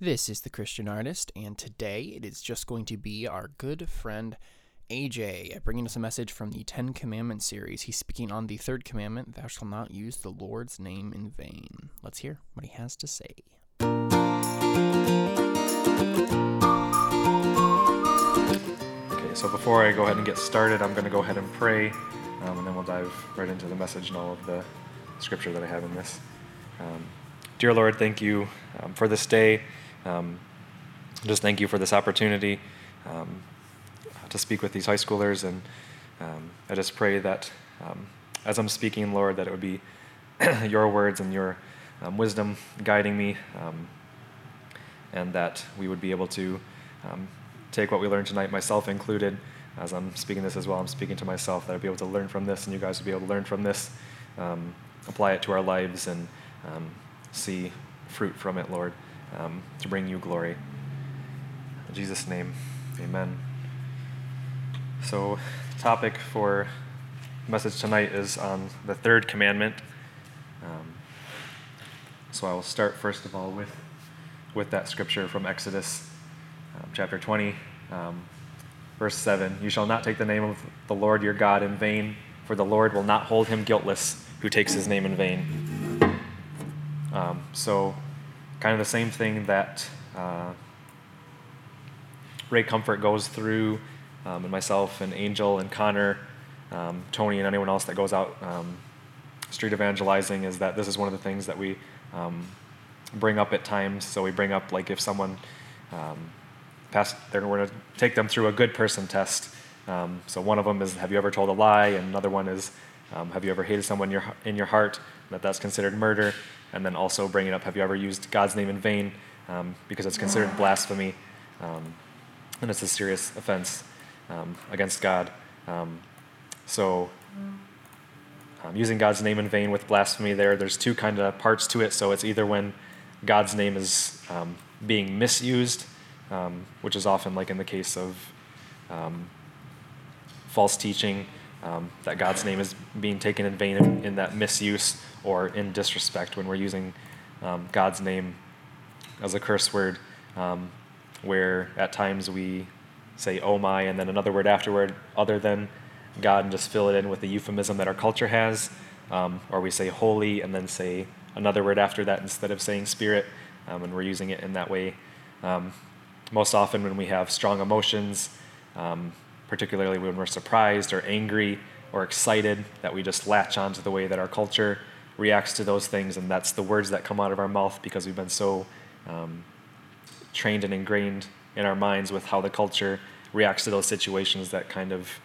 This is the Christian Artist, and today it is just going to be our good friend AJ bringing us a message from the Ten Commandments series. He's speaking on the third commandment Thou shalt not use the Lord's name in vain. Let's hear what he has to say. Okay, so before I go ahead and get started, I'm going to go ahead and pray, um, and then we'll dive right into the message and all of the scripture that I have in this. Um, dear Lord, thank you um, for this day. Um, just thank you for this opportunity um, to speak with these high schoolers, and um, I just pray that as I'm speaking, Lord, that it would be your words and your wisdom guiding me, and that we would be able to take what we learned tonight, myself included, as I'm speaking this as well. I'm speaking to myself that I'd be able to learn from this, and you guys would be able to learn from this, um, apply it to our lives, and um, see fruit from it, Lord, um, to bring you glory. In Jesus' name, amen. So, the topic for message tonight is on the third commandment. Um, so I will start first of all with with that scripture from Exodus um, chapter 20, um, verse 7. You shall not take the name of the Lord your God in vain, for the Lord will not hold him guiltless who takes his name in vain. Um, so, kind of the same thing that uh, Ray Comfort goes through, um, and myself, and Angel, and Connor, um, Tony, and anyone else that goes out um, street evangelizing is that this is one of the things that we um, bring up at times. So, we bring up, like, if someone um, pass, they're going to take them through a good person test. So one of them is, have you ever told a lie? And another one is, have you ever hated someone in your, in your heart? That that's considered murder. And then also bringing up, have you ever used God's name in vain? Um, because it's considered blasphemy. Um, and it's a serious offense um, against God. Um, so using God's name in vain with blasphemy there, there's two kind of parts to it. So it's either when God's name is being misused, um, which is often like in the case of um, false teaching, um, that God's name is being taken in vain in, in, that misuse or in disrespect when we're using um, God's name as a curse word, um, where at times we say, oh my, and then another word afterward other than God and just fill it in with the euphemism that our culture has, um, or we say holy and then say another word after that instead of saying spirit, and we're using it in that way. Um, most often when we have strong emotions, um, particularly when we're surprised or angry or excited, that we just latch onto the way that our culture reacts to those things, and that's the words that come out of our mouth because we've been so um, trained and ingrained in our minds with how the culture reacts to those situations that kind of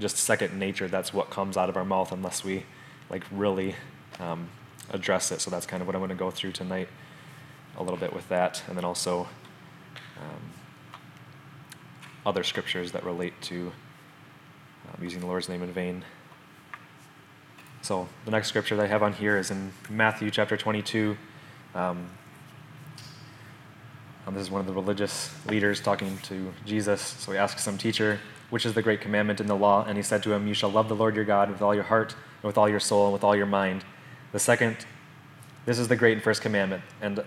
just second nature. That's what comes out of our mouth unless we like really um, address it. So that's kind of what I'm going to go through tonight, a little bit with that, and then also um, other scriptures that relate to um, using the Lord's name in vain. So the next scripture that I have on here is in Matthew chapter 22. Um, this is one of the religious leaders talking to Jesus. So he asks some teacher, which is the great commandment in the law? And he said to him, You shall love the Lord your God with all your heart, and with all your soul, and with all your mind. The second, this is the great and first commandment. And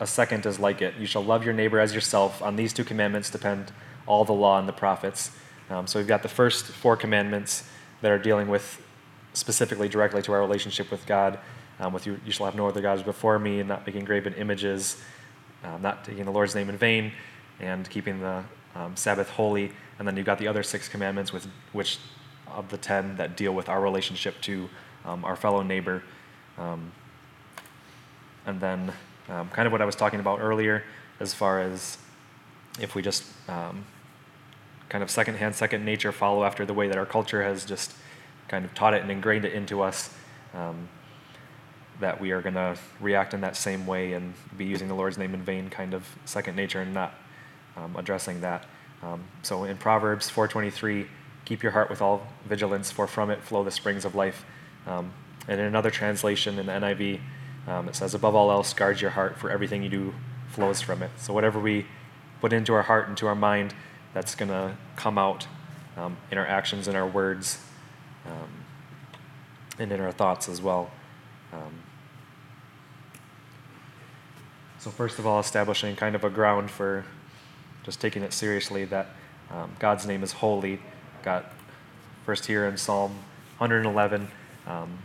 a second is like it. You shall love your neighbor as yourself. On these two commandments depend all the law and the prophets. Um, so we've got the first four commandments that are dealing with specifically directly to our relationship with God. Um, with you, you shall have no other gods before me, and not making graven images, um, not taking the Lord's name in vain, and keeping the um, Sabbath holy. And then you've got the other six commandments, with which of the ten that deal with our relationship to um, our fellow neighbor. Um, and then kind of what I was talking about earlier, as far as if we just um, kind of secondhand, second nature follow after the way that our culture has just kind of taught it and ingrained it into us, um, that we are going to react in that same way and be using the Lord's name in vain, kind of second nature, and not um, addressing that. Um, so in Proverbs 4:23, keep your heart with all vigilance, for from it flow the springs of life. Um, and in another translation in the NIV, um, it says, above all else, guard your heart, for everything you do flows from it. So whatever we put into our heart, into our mind, that's going to come out um, in our actions, in our words, um, and in our thoughts as well. Um, So, first of all, establishing kind of a ground for just taking it seriously that um, God's name is holy. Got first here in Psalm 111. Um,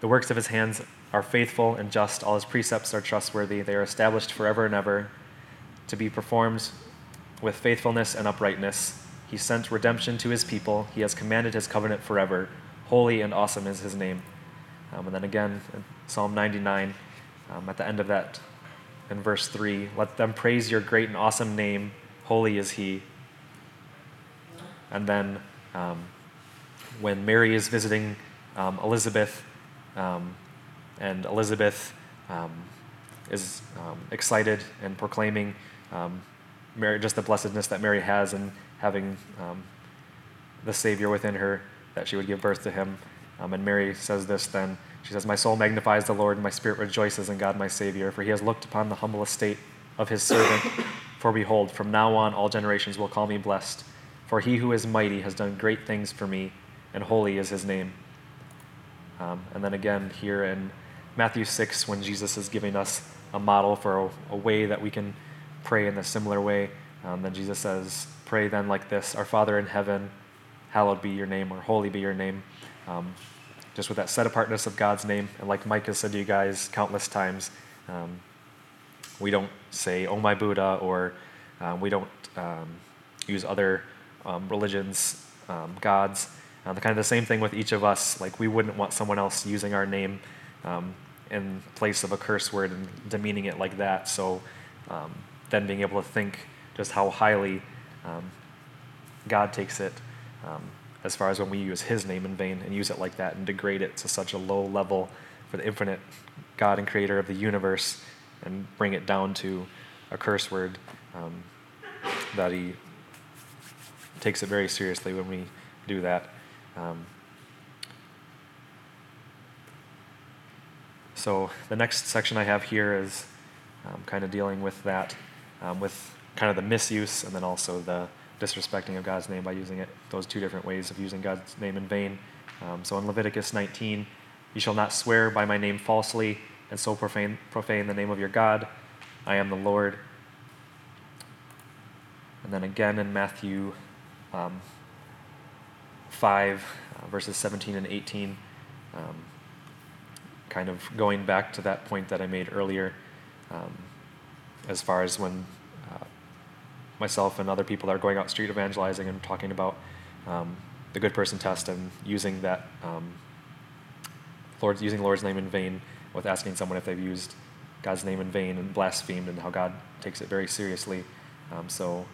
the works of his hands are faithful and just. All his precepts are trustworthy. They are established forever and ever to be performed with faithfulness and uprightness. He sent redemption to his people. He has commanded his covenant forever. Holy and awesome is his name. Um, and then again, in Psalm 99, um, at the end of that, in verse 3, let them praise your great and awesome name. Holy is he. And then um, when Mary is visiting um, Elizabeth, um, and Elizabeth um, is excited and proclaiming Mary, just the blessedness that Mary has in having um, the Savior within her, that she would give birth to him. Um, and Mary says this then. She says, My soul magnifies the Lord, and my spirit rejoices in God my Savior, for he has looked upon the humble estate of his servant. for behold, from now on all generations will call me blessed. For he who is mighty has done great things for me, and holy is his name. Um, and then again, here in Matthew 6, when Jesus is giving us a model for a, a way that we can pray in a similar way. Um, then Jesus says, Pray then like this Our Father in heaven, hallowed be your name, or holy be your name. Um, just with that set apartness of God's name. And like Mike has said to you guys countless times, um, we don't say, Oh my Buddha, or um, we don't um, use other um, religions, gods. Uh, the kind of the same thing with each of us. Like we wouldn't want someone else using our name in place of a curse word and demeaning it like that. So um, then being able to think just how highly um, God takes it um, as far as when we use His name in vain and use it like that and degrade it to such a low level for the infinite God and Creator of the universe and bring it down to a curse word um, that He takes it very seriously when we do that. Um, so the next section I have here is um, kind of dealing with that um, with kind of the misuse and then also the disrespecting of God's name by using it, those two different ways of using God's name in vain. Um, so in Leviticus 19, you shall not swear by my name falsely and so profane, profane the name of your God. I am the Lord. And then again in Matthew um, 5, uh, verses 17 and 18, um, kind of going back to that point that I made earlier. Um, as far as when uh, myself and other people are going out street evangelizing and talking about um, the good person test and using that um, Lord, using Lord's name in vain with asking someone if they've used God's name in vain and blasphemed and how God takes it very seriously. Um, so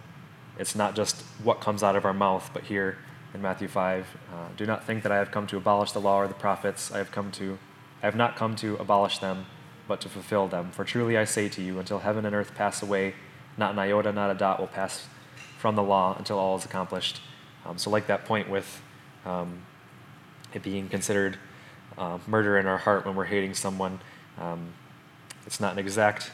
it's not just what comes out of our mouth, but here in Matthew 5, uh, do not think that I have come to abolish the law or the prophets. I have come to, I have not come to abolish them, but to fulfill them. For truly I say to you, until heaven and earth pass away, not an iota, not a dot will pass from the law until all is accomplished. Um, so, like that point with um, it being considered uh, murder in our heart when we're hating someone, um, it's not an exact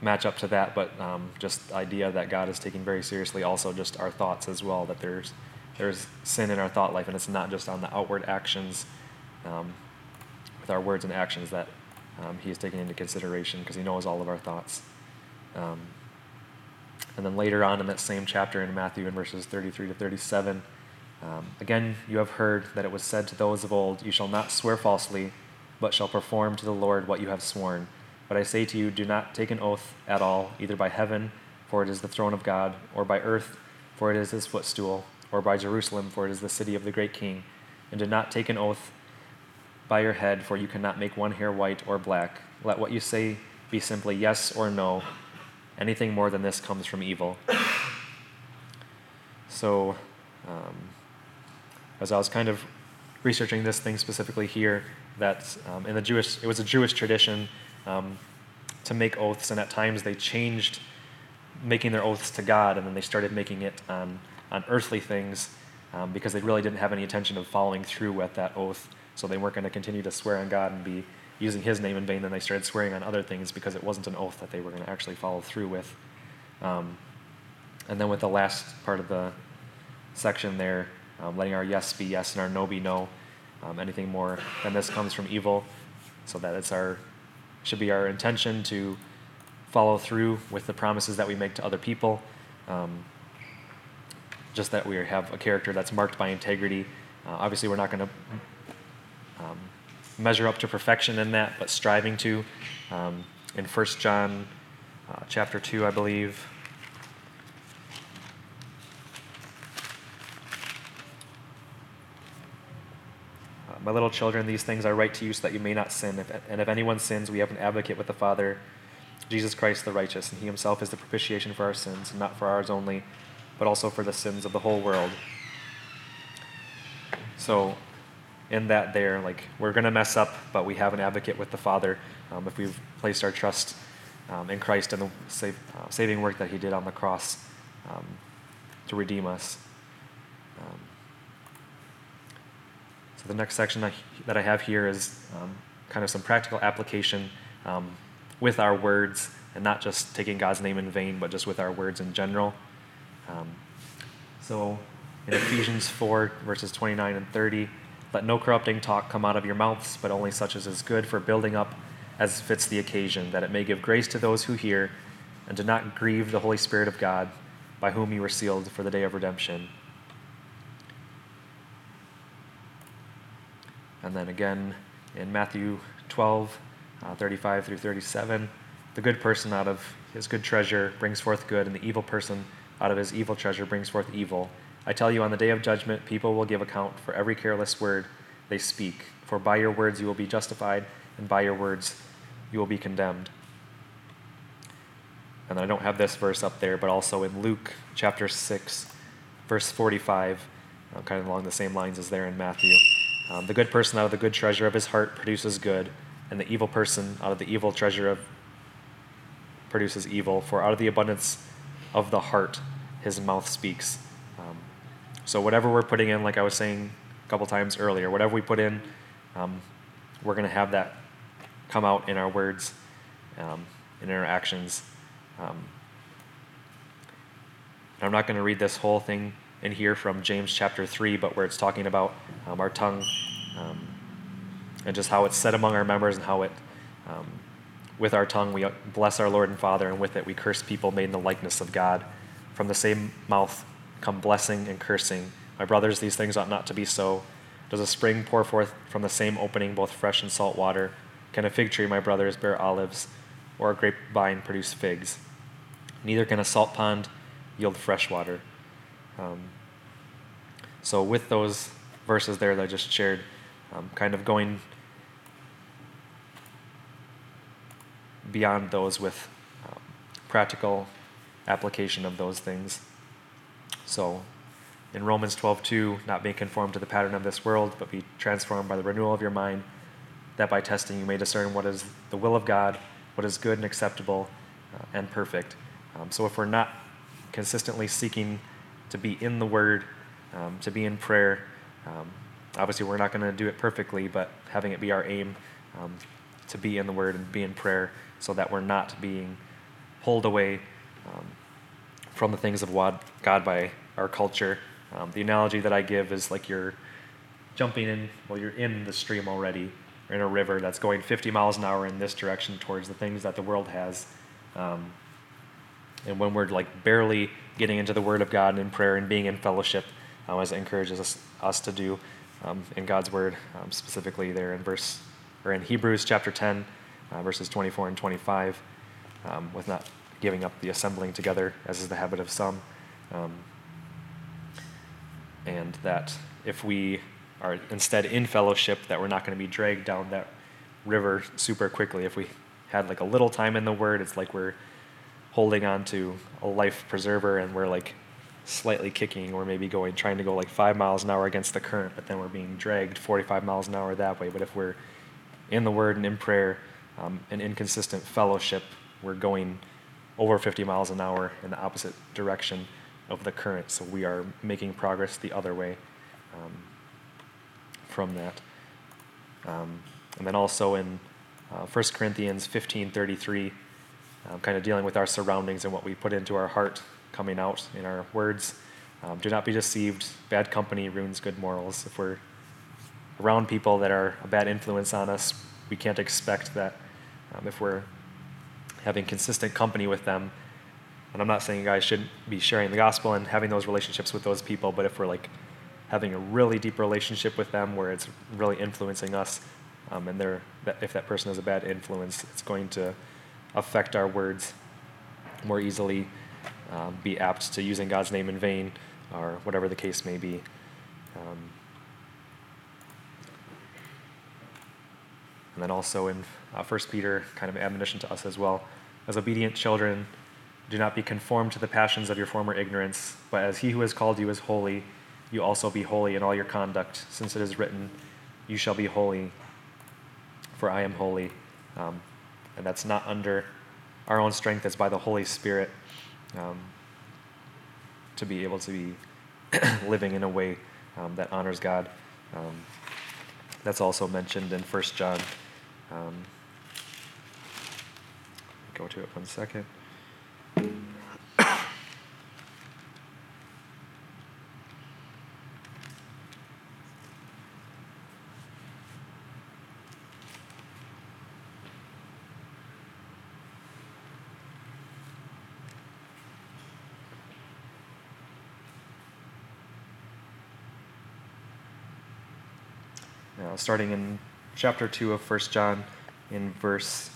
match up to that, but um, just idea that God is taking very seriously also just our thoughts as well, that there's, there's sin in our thought life, and it's not just on the outward actions um, with our words and actions that um, he is taking into consideration because he knows all of our thoughts. Um, and then later on in that same chapter in Matthew, in verses 33 to 37, um, again, you have heard that it was said to those of old, You shall not swear falsely, but shall perform to the Lord what you have sworn. But I say to you, do not take an oath at all, either by heaven, for it is the throne of God, or by earth, for it is his footstool, or by Jerusalem, for it is the city of the great king. And do not take an oath by your head, for you cannot make one hair white or black. Let what you say be simply yes or no. Anything more than this comes from evil. So, um, as I was kind of researching this thing specifically here, that um, in the Jewish, it was a Jewish tradition um, to make oaths, and at times they changed making their oaths to God, and then they started making it on, on earthly things um, because they really didn't have any intention of following through with that oath. So they weren't going to continue to swear on God and be using his name in vain. Then they started swearing on other things because it wasn't an oath that they were going to actually follow through with. Um, and then with the last part of the section there, um, letting our yes be yes and our no be no. Um, anything more than this comes from evil, so that it's our should be our intention to follow through with the promises that we make to other people. Um, just that we have a character that's marked by integrity. Uh, obviously, we're not going to um, measure up to perfection in that, but striving to. Um, in 1 John uh, chapter 2, I believe. Uh, my little children, these things I write to you so that you may not sin. If, and if anyone sins, we have an advocate with the Father, Jesus Christ the righteous, and he himself is the propitiation for our sins, and not for ours only, but also for the sins of the whole world. So, in that, there, like, we're going to mess up, but we have an advocate with the Father um, if we've placed our trust um, in Christ and the save, uh, saving work that he did on the cross um, to redeem us. Um, so, the next section that I have here is um, kind of some practical application um, with our words and not just taking God's name in vain, but just with our words in general. So in Ephesians 4, verses 29 and 30, let no corrupting talk come out of your mouths, but only such as is good for building up as fits the occasion, that it may give grace to those who hear, and do not grieve the Holy Spirit of God, by whom you were sealed for the day of redemption. And then again in Matthew 12, uh, 35 through 37. The good person out of his good treasure brings forth good, and the evil person out of his evil treasure brings forth evil. I tell you, on the day of judgment, people will give account for every careless word they speak. For by your words you will be justified, and by your words you will be condemned. And I don't have this verse up there, but also in Luke chapter 6, verse 45, uh, kind of along the same lines as there in Matthew. Um, the good person out of the good treasure of his heart produces good and the evil person out of the evil treasure of produces evil. For out of the abundance of the heart, his mouth speaks. So whatever we're putting in, like I was saying a couple times earlier, whatever we put in, um, we're going to have that come out in our words, um, in our actions. Um, I'm not going to read this whole thing in here from James chapter 3, but where it's talking about um, our tongue um, and just how it's said among our members and how it, um, with our tongue, we bless our Lord and Father, and with it, we curse people made in the likeness of God. From the same mouth come blessing and cursing. My brothers, these things ought not to be so. Does a spring pour forth from the same opening both fresh and salt water? Can a fig tree, my brothers, bear olives, or a grapevine produce figs? Neither can a salt pond yield fresh water. Um, so, with those verses there that I just shared, um, kind of going beyond those with um, practical application of those things. So, in Romans 12:2, not being conformed to the pattern of this world, but be transformed by the renewal of your mind, that by testing you may discern what is the will of God, what is good and acceptable uh, and perfect. Um, so, if we're not consistently seeking to be in the Word, um, to be in prayer, um, obviously we're not going to do it perfectly, but having it be our aim um, to be in the Word and be in prayer so that we're not being pulled away um, from the things of God by our culture. Um, the analogy that I give is like you're jumping in, well, you're in the stream already, or in a river that's going 50 miles an hour in this direction towards the things that the world has. Um, and when we're like barely getting into the Word of God and in prayer and being in fellowship, um, as it encourages us, us to do, um, in God's word, um, specifically there in verse or in Hebrews chapter 10, uh, verses 24 and 25, um, with not giving up the assembling together, as is the habit of some, um, and that if we are instead in fellowship, that we're not going to be dragged down that river super quickly. If we had like a little time in the Word, it's like we're holding on to a life preserver, and we're like slightly kicking or maybe going trying to go like five miles an hour against the current, but then we're being dragged 45 miles an hour that way. But if we're in the Word and in prayer um, and in consistent fellowship, we're going over 50 miles an hour in the opposite direction of the current. So we are making progress the other way um, from that. Um, and then also in uh, 1 Corinthians 15:33, um, kind of dealing with our surroundings and what we put into our heart coming out in our words. Um, do not be deceived. Bad company ruins good morals. If we're around people that are a bad influence on us, we can't expect that um, if we're having consistent company with them. And I'm not saying you guys shouldn't be sharing the gospel and having those relationships with those people, but if we're like having a really deep relationship with them where it's really influencing us, um, and they're, if that person is a bad influence, it's going to affect our words more easily, um, be apt to using God's name in vain, or whatever the case may be. Um, and then also in uh, 1 Peter, kind of admonition to us as well. As obedient children, do not be conformed to the passions of your former ignorance, but as he who has called you is holy, you also be holy in all your conduct, since it is written, You shall be holy, for I am holy. Um, and that's not under our own strength, it's by the Holy Spirit um, to be able to be living in a way um, that honors God. Um, that's also mentioned in 1 John. Um, go to it one second. Now, starting in chapter 2 of 1 John, in verse.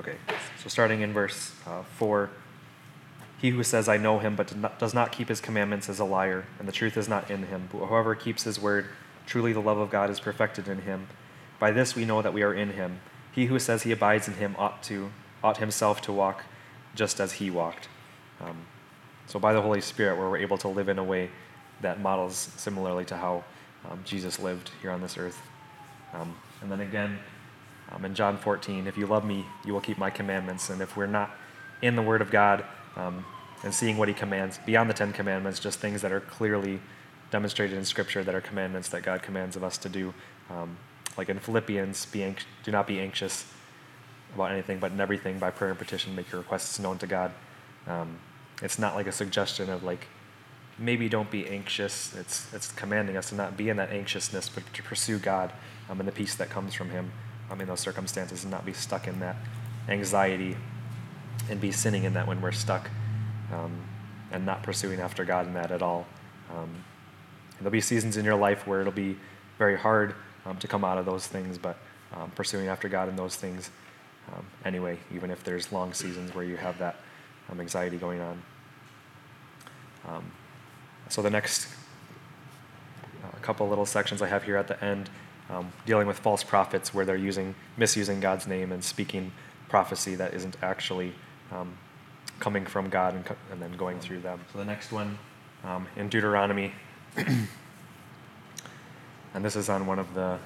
Okay, so starting in verse uh, 4 He who says, I know him, but does not keep his commandments is a liar, and the truth is not in him. But whoever keeps his word, truly the love of God is perfected in him. By this we know that we are in him. He who says he abides in him ought to ought himself to walk just as he walked. Um, so by the Holy Spirit, we're able to live in a way that models similarly to how um, Jesus lived here on this earth. Um, and then again, um, in John 14, if you love me, you will keep my commandments. And if we're not in the Word of God um, and seeing what He commands beyond the Ten Commandments, just things that are clearly demonstrated in Scripture that are commandments that God commands of us to do, um, like in Philippians, be anx- do not be anxious about anything, but in everything by prayer and petition, make your requests known to God. Um, it's not like a suggestion of like maybe don't be anxious. It's it's commanding us to not be in that anxiousness, but to pursue God um, and the peace that comes from Him um, in those circumstances, and not be stuck in that anxiety and be sinning in that when we're stuck um, and not pursuing after God in that at all. Um, there'll be seasons in your life where it'll be very hard um, to come out of those things, but um, pursuing after God in those things um, anyway, even if there's long seasons where you have that anxiety going on. So the next uh, couple little sections I have here at the end, um, dealing with false prophets, where they're using misusing God's name and speaking prophecy that isn't actually coming from God and, co- and, then going through them. So the next one in Deuteronomy. and this is on one of the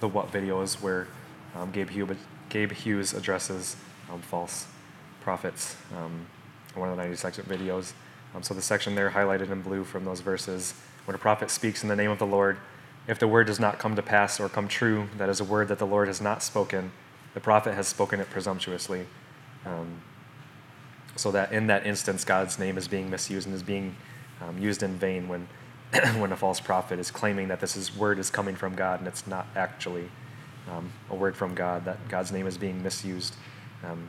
the what videos where um, Gabe, Hughes, Gabe, Hughes, addresses um, false prophets um, one of the 90 second videos. Um, so the section there highlighted in blue from those verses, when a prophet speaks in the name of the Lord, if the word does not come to pass or come true, that is a word that the Lord has not spoken, the prophet has spoken it presumptuously. Um, so that in that instance, God's name is being misused and is being um, used in vain when when a false prophet is claiming that this is, word is coming from God and it's not actually um, a word from God, that God's name is being misused, um,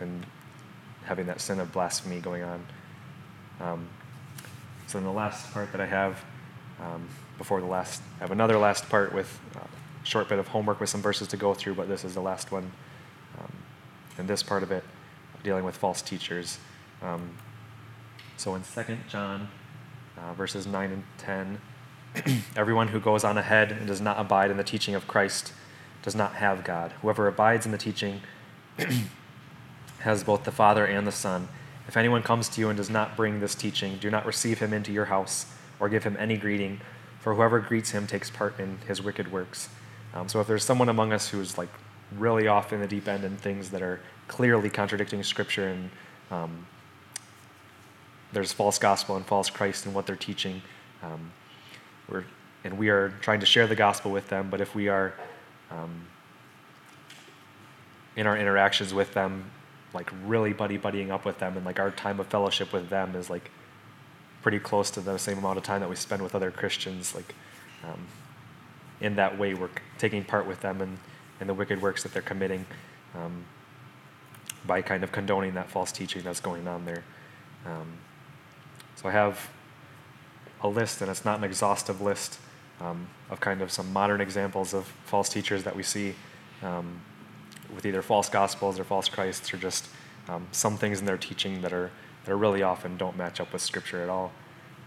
and having that sin of blasphemy going on. Um, so, in the last part that I have, um, before the last, I have another last part with a short bit of homework with some verses to go through, but this is the last one. Um, this part of it, dealing with false teachers. Um, so, in 2 John uh, verses 9 and 10. Everyone who goes on ahead and does not abide in the teaching of Christ does not have God. Whoever abides in the teaching has both the Father and the Son. If anyone comes to you and does not bring this teaching, do not receive him into your house or give him any greeting, for whoever greets him takes part in his wicked works. Um, so if there's someone among us who's like really off in the deep end in things that are clearly contradicting Scripture and um, there's false gospel and false Christ in what they're teaching. Um, we're, and we are trying to share the gospel with them, but if we are um, in our interactions with them, like really buddy buddying up with them, and like our time of fellowship with them is like pretty close to the same amount of time that we spend with other Christians. Like um, in that way, we're taking part with them and in the wicked works that they're committing um, by kind of condoning that false teaching that's going on there. Um, so I have a list, and it's not an exhaustive list um, of kind of some modern examples of false teachers that we see um, with either false gospels or false Christs, or just um, some things in their teaching that are that really often don't match up with Scripture at all.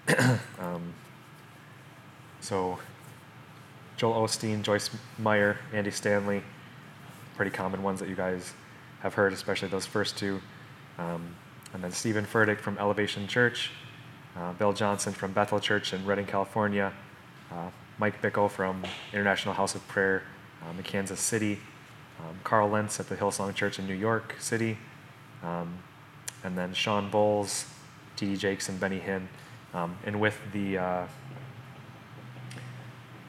Um, so, Joel Osteen, Joyce Meyer, Andy Stanley, pretty common ones that you guys have heard, especially those first two. Um, and then Steven Furtick from Elevation Church, uh, Bill Johnson from Bethel Church in Redding, California, uh, Mike Bickle from International House of Prayer um, in Kansas City, um, Carl Lentz at the Hillsong Church in New York City, um, and then Shawn Bolz, T.D. Jakes, and Benny Hinn. Um, and with the uh,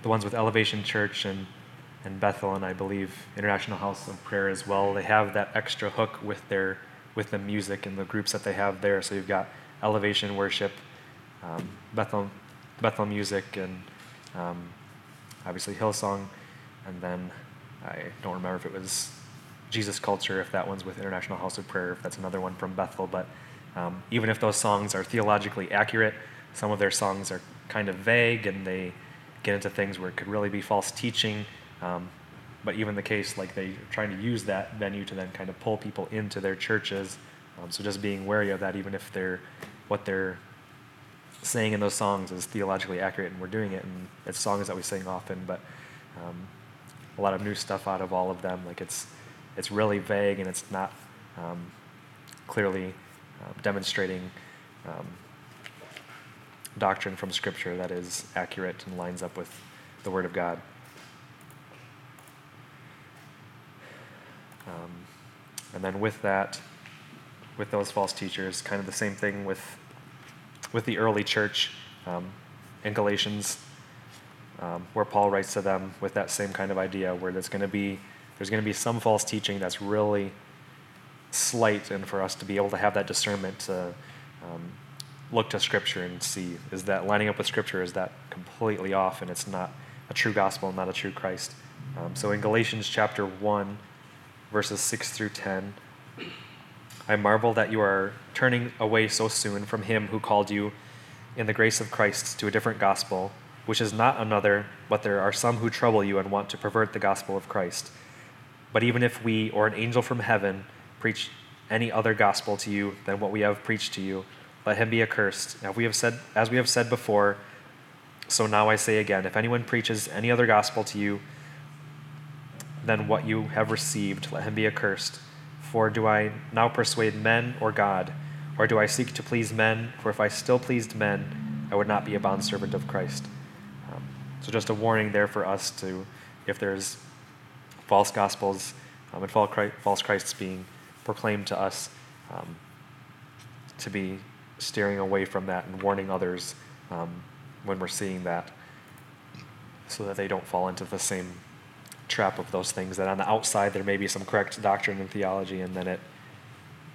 the ones with Elevation Church and and Bethel and I believe International House of Prayer as well, they have that extra hook with their with the music and the groups that they have there. So you've got Elevation Worship, um, Bethel Bethel Music, and um, obviously Hillsong, and then I don't remember if it was Jesus Culture, if that one's with International House of Prayer, if that's another one from Bethel. But um, even if those songs are theologically accurate, some of their songs are kind of vague and they get into things where it could really be false teaching. Um, but even the case, like they're trying to use that venue to then kind of pull people into their churches. Um, so just being wary of that, even if they're what they're saying in those songs is theologically accurate, and we're doing it, and it's songs that we sing often, but um, a lot of new stuff out of all of them. Like it's it's really vague and it's not um, clearly uh, demonstrating um, doctrine from Scripture that is accurate and lines up with the Word of God. Um, and then with that, with those false teachers, kind of the same thing with with the early church um, in Galatians, um, where Paul writes to them with that same kind of idea, where there's going to be there's going to be some false teaching that's really slight, and for us to be able to have that discernment to um, look to Scripture and see is that lining up with Scripture, is that completely off, and it's not a true gospel, not a true Christ. Um, so in Galatians chapter 1, verses 6 through 10, I marvel that you are turning away so soon from him who called you in the grace of Christ to a different gospel, which is not another, but there are some who trouble you and want to pervert the gospel of Christ. But even if we or an angel from heaven preach any other gospel to you than what we have preached to you, let him be accursed. Now we have said, as we have said before, so now I say again, if anyone preaches any other gospel to you than what you have received, let him be accursed. For do I now persuade men or God? Or do I seek to please men? For if I still pleased men, I would not be a bondservant of Christ. Um, so, just a warning there for us to, if there's false gospels um, and false Christs being proclaimed to us, um, to be steering away from that and warning others um, when we're seeing that so that they don't fall into the same trap of those things that on the outside there may be some correct doctrine and theology and then it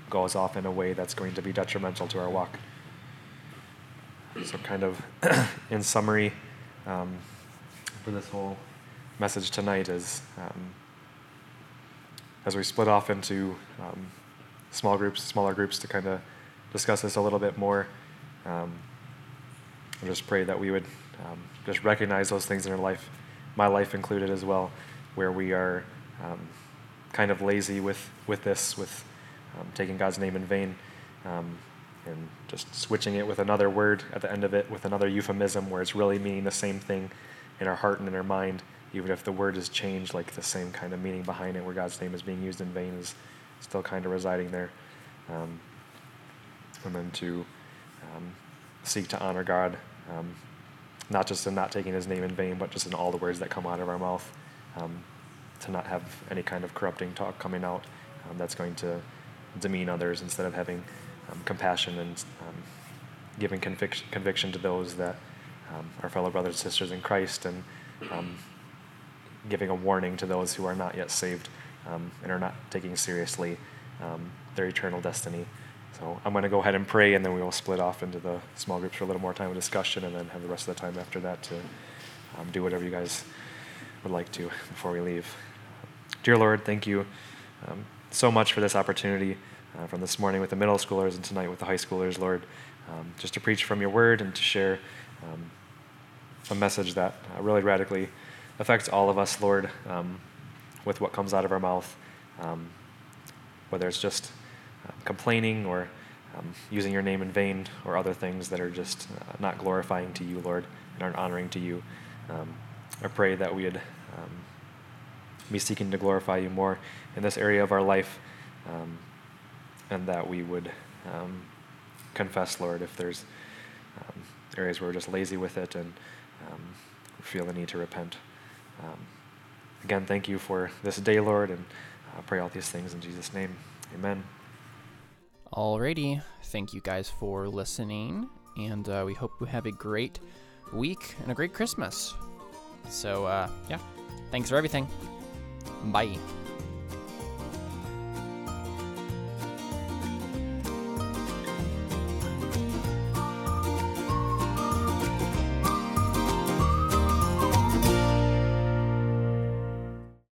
goes off in a way that's going to be detrimental to our walk. So kind of in summary um, for this whole message tonight is um, as we split off into um, small groups smaller groups to kind of discuss this a little bit more. Um, I just pray that we would um, just recognize those things in our life my life included as well where we are um, kind of lazy with, with this, with um, taking God's name in vain, um, and just switching it with another word at the end of it, with another euphemism where it's really meaning the same thing in our heart and in our mind, even if the word is changed, like the same kind of meaning behind it, where God's name is being used in vain, is still kind of residing there. Um, and then to um, seek to honor God, um, not just in not taking his name in vain, but just in all the words that come out of our mouth um, to not have any kind of corrupting talk coming out um, that's going to demean others instead of having um, compassion and um, giving conviction, conviction to those that um, are fellow brothers and sisters in Christ and giving a warning to those who are not yet saved and are not taking seriously their eternal destiny. So I'm going to go ahead and pray, and then we will split off into the small groups for a little more time of discussion, and then have the rest of the time after that to um, do whatever you guys would like to before we leave. Dear Lord, thank you um, so much for this opportunity uh, from this morning with the middle schoolers and tonight with the high schoolers, Lord, um, just to preach from your word and to share um, a message that uh, really radically affects all of us, Lord, um, with what comes out of our mouth, um, whether it's just uh, complaining or um, using your name in vain or other things that are just uh, not glorifying to you, Lord, and aren't honoring to you. Um, I pray that we'd um, be seeking to glorify you more in this area of our life, um, and that we would confess, Lord, if there's areas where we're just lazy with it and feel the need to repent. Um, again, thank you for this day, Lord, and I pray all these things in Jesus' name. Amen. Alrighty. Thank you guys for listening, and uh, we hope you have a great week and a great Christmas. So, uh, yeah. Thanks for everything. Bye.